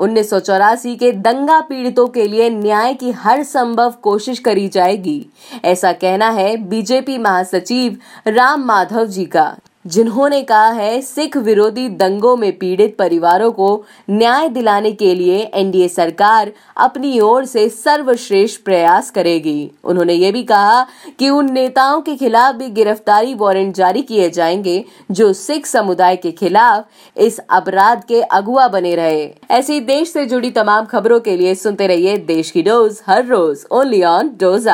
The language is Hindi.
उन्नीस सौ चौरासी के दंगा पीड़ितों के लिए न्याय की हर संभव कोशिश करी जाएगी। ऐसा कहना है बीजेपी महासचिव राम माधव जी का। जिन्होंने कहा है सिख विरोधी दंगों में पीड़ित परिवारों को न्याय दिलाने के लिए एनडीए सरकार अपनी ओर से सर्वश्रेष्ठ प्रयास करेगी। उन्होंने ये भी कहा कि उन नेताओं के खिलाफ भी गिरफ्तारी वारंट जारी किए जाएँगे जो सिख समुदाय के खिलाफ इस अपराध के अगुआ बने रहे। ऐसी देश से जुड़ी तमाम खबरों के लिए सुनते रहिए देश की डोज हर रोज ओनली ऑन डोज